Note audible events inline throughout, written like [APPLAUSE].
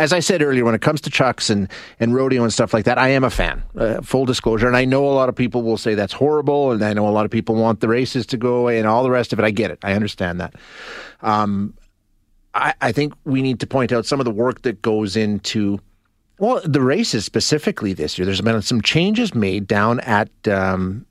as I said earlier, when it comes to chucks and, and rodeo and stuff like that, I am a fan, uh, full disclosure. And I know a lot of people will say that's horrible. And I know a lot of people want the races to go away and all the rest of it. I get it. I understand that. Um, I, I think we need to point out some of the work that goes into well, the races specifically this year. There's been some changes made down at um,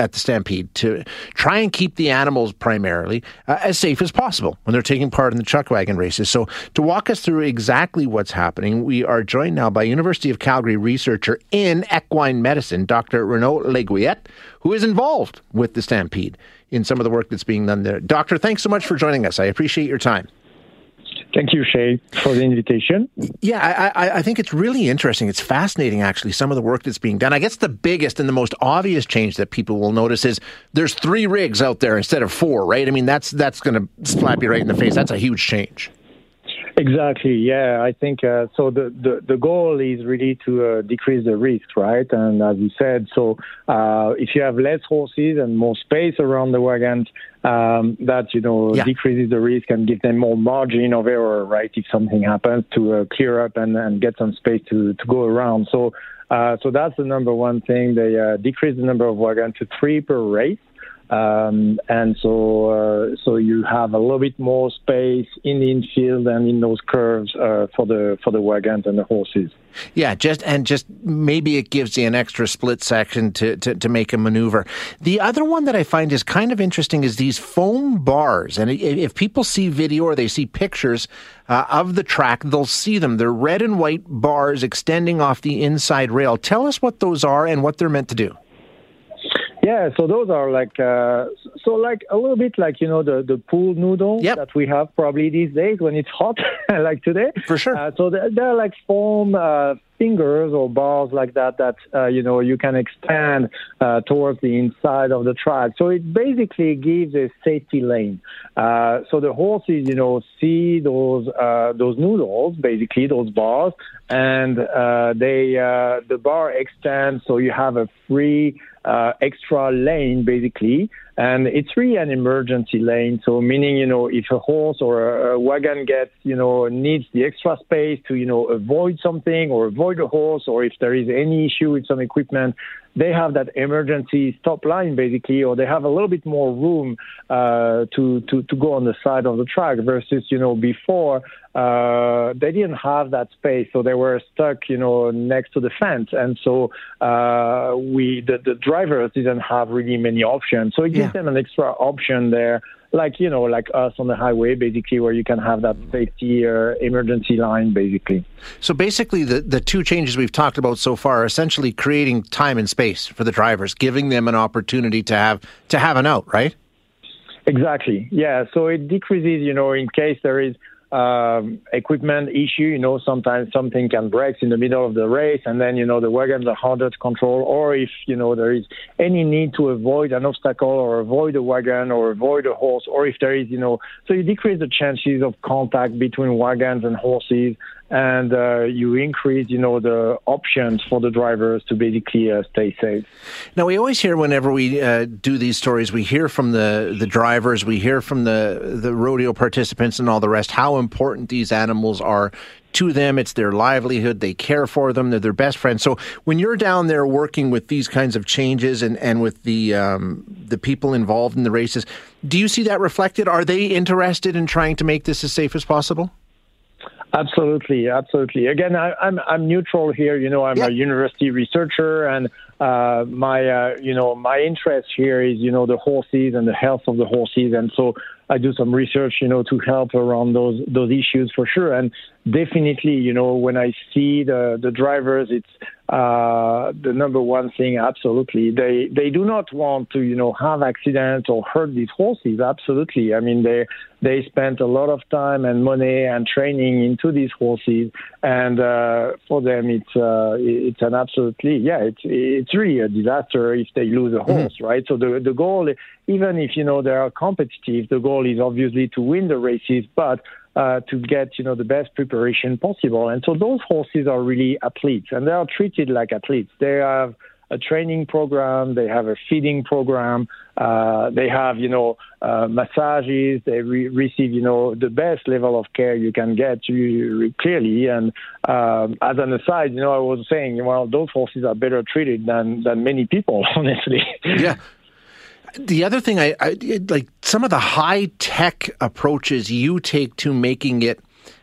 at the Stampede to try and keep the animals primarily uh, as safe as possible when they're taking part in the chuck wagon races. So, to walk us through exactly what's happening, we are joined now by University of Calgary researcher in equine medicine, Dr. Renaud Léguillette, who is involved with the Stampede in some of the work that's being done there. Doctor, thanks so much for joining us. I appreciate your time. Thank you, Shay, for the invitation. Yeah, I, I, think it's really interesting. It's fascinating, actually, some of the work that's being done. I guess the biggest and the most obvious change that people will notice is there's three rigs out there instead of four, right? I mean, that's that's going to slap you right in the face. That's a huge change. Exactly. Yeah, I think uh, so. The, the the goal is really to uh, decrease the risk, right? And as you said, so uh, if you have less horses and more space around the wagons, um, that you know yeah. decreases the risk and gives them more margin of error, right? If something happens, to uh, clear up and, and get some space to to go around. So. Uh, so that's the number one thing. They uh, decrease the number of wagons to three per race. Um, and so, uh, so you have a little bit more space in the infield and in those curves uh, for the for the wagons and the horses. Yeah, just and just maybe it gives you an extra split section to, to, to make a maneuver. The other one that I find is kind of interesting is these foam bars. And if people see video or they see pictures uh, of the track, they'll see them. They're red and white bars extending off the inside rail. Tell us what those are and what they're meant to do. Yeah, so those are like uh, so like a little bit like you know the the pool noodles yep. that we have probably these days when it's hot, [LAUGHS] like today. For sure. Uh, so they're, they're, like foam uh, fingers or bars like that that uh, you know you can expand uh, towards the inside of the track. So it basically gives a safety lane. Uh, so the horses, you know, see those uh those noodles, basically those bars, and uh they uh the bar extends, so you have a free uh, extra lane basically, and it's really an emergency lane. So meaning, you know, if a horse or a, a wagon gets, you know, needs the extra space to, you know, avoid something or avoid a horse, or if there is any issue with some equipment, they have that emergency stop line basically, or they have a little bit more room uh, to, to to go on the side of the track versus you know before uh, they didn't have that space, so they were stuck you know next to the fence, and so uh, we the, the drivers didn't have really many options, so it gives yeah. them an extra option there like you know like us on the highway basically where you can have that safety or emergency line basically. So basically the the two changes we've talked about so far are essentially creating time and space for the drivers giving them an opportunity to have to have an out right? Exactly. Yeah. So it decreases you know in case there is um, equipment issue. You know, sometimes something can break in the middle of the race, and then you know the wagons are harder to control. Or if you know there is any need to avoid an obstacle or avoid a wagon or avoid a horse, or if there is you know, so you decrease the chances of contact between wagons and horses and uh, you increase, you know, the options for the drivers to basically uh, stay safe. Now, we always hear whenever we uh, do these stories, we hear from the, the drivers, we hear from the, the rodeo participants and all the rest how important these animals are to them. It's their livelihood. They care for them. They're their best friends. So when you're down there working with these kinds of changes and, and with the um, the people involved in the races, do you see that reflected? Are they interested in trying to make this as safe as possible? Absolutely, absolutely. Again, I, am I'm, I'm neutral here. You know, I'm yeah. a university researcher, and uh, my uh, you know my interest here is you know the horses and the health of the horses, and so I do some research, you know, to help around those those issues for sure. And definitely, you know, when I see the the drivers, it's uh, the number one thing. Absolutely, they they do not want to, you know, have accidents or hurt these horses. Absolutely, I mean they they spent a lot of time and money and training into these horses, and uh, for them, it's uh, it's an absolutely yeah, it's it's really a disaster if they lose a mm-hmm. horse, mm-hmm. right? So the the goal, even if you know they are competitive, the goal is obviously to win the races, but uh, to get you know the best preparation possible. And so those horses are really athletes, and they are treated like athletes. They have a training program, they have a feeding program, uh, they have, you know, uh, massages, they re- receive, you know, the best level of care you can get to, clearly. And um, as an aside, you know, I was saying, well, those horses are better treated than, than many people, [LAUGHS] honestly. Yeah. The other thing I, I like some of the high tech approaches you take to making it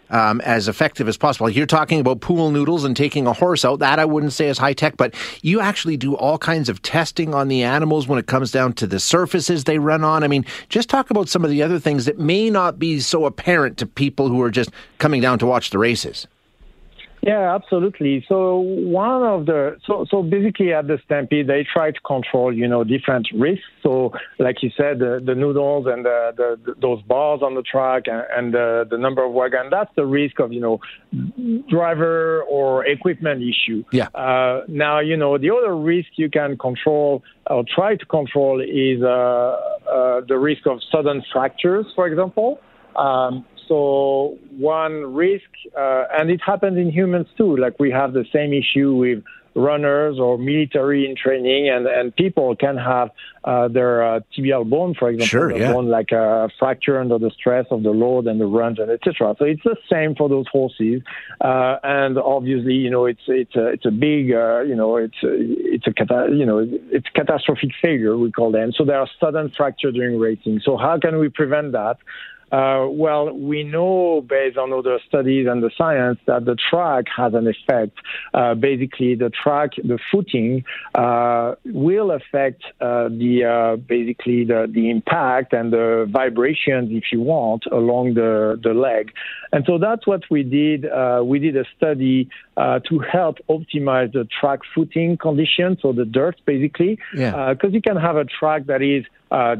um, as effective as possible. You're talking about pool noodles and taking a horse out. That I wouldn't say is high tech, but you actually do all kinds of testing on the animals when it comes down to the surfaces they run on. I mean, just talk about some of the other things that may not be so apparent to people who are just coming down to watch the races. Yeah, absolutely. So one of the so so basically at the Stampede they try to control you know different risks. So like you said, the, the noodles and the, the, those bars on the track and, and the, the number of wagon. That's the risk of you know driver or equipment issue. Yeah. Uh, now you know the other risk you can control or try to control is uh, uh, the risk of sudden fractures, for example. Um, so one risk, uh, and it happens in humans too. Like we have the same issue with runners or military in training, and, and people can have uh, their uh, tibial bone, for example, sure, yeah. bone like a fracture under the stress of the load and the runs and etc. So it's the same for those horses, uh, and obviously, you know, it's it's a it's a big, uh, you know, it's a, it's a cata- you know it's catastrophic failure we call them. So there are sudden fracture during racing. So how can we prevent that? Uh, well, we know based on other studies and the science that the track has an effect. Uh, basically, the track, the footing, uh, will affect uh, the uh, basically the, the impact and the vibrations, if you want, along the the leg. And so that's what we did. Uh, we did a study to help optimize the track footing conditions, so the dirt, basically, because yeah. you can have a track that is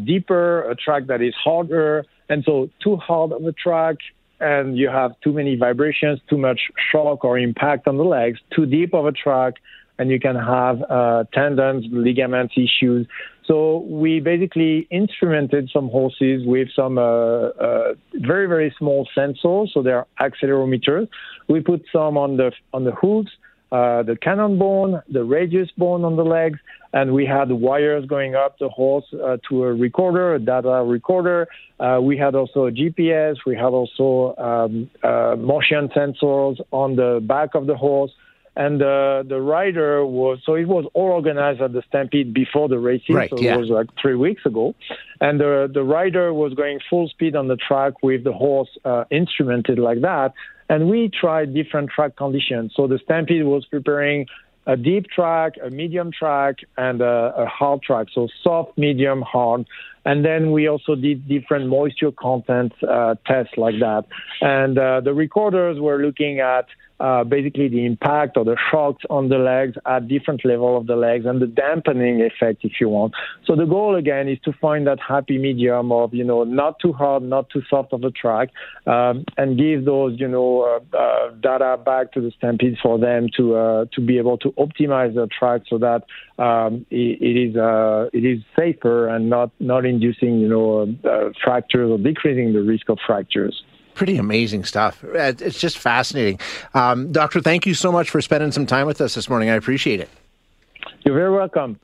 deeper, a track that is harder. And so too hard of a track and you have too many vibrations, too much shock or impact on the legs, too deep of a track, and you can have uh, tendons, ligaments issues. So we basically instrumented some horses with some uh, uh, very very small sensors. So they're accelerometers. We put some on the on the hooves, uh, the cannon bone, the radius bone on the legs, and we had wires going up the horse uh, to a recorder, a data recorder. Uh, we had also a GPS. We had also um, uh, motion sensors on the back of the horse. And uh, the rider was so it was all organized at the Stampede before the racing. Right, so yeah. it was like three weeks ago, and the the rider was going full speed on the track with the horse uh, instrumented like that. And we tried different track conditions. So the Stampede was preparing a deep track, a medium track, and a, a, hard track. So soft, medium, hard. And then we also did different moisture content uh, tests like that. And uh, the recorders were looking at uh, basically the impact or the shocks on the legs at different level of the legs and the dampening effect, if you want. So the goal again is to find that happy medium of you know not too hard, not too soft of the track, um, and give those you know uh, uh, data back to the stampedes for them to uh, to be able to optimize the track so that um, it, it is uh, it is safer and not not inducing you know uh, fractures or decreasing the risk of fractures pretty amazing stuff. It's just fascinating. Um, Doctor, thank you so much for spending some time with us this morning. I appreciate it. You're very welcome.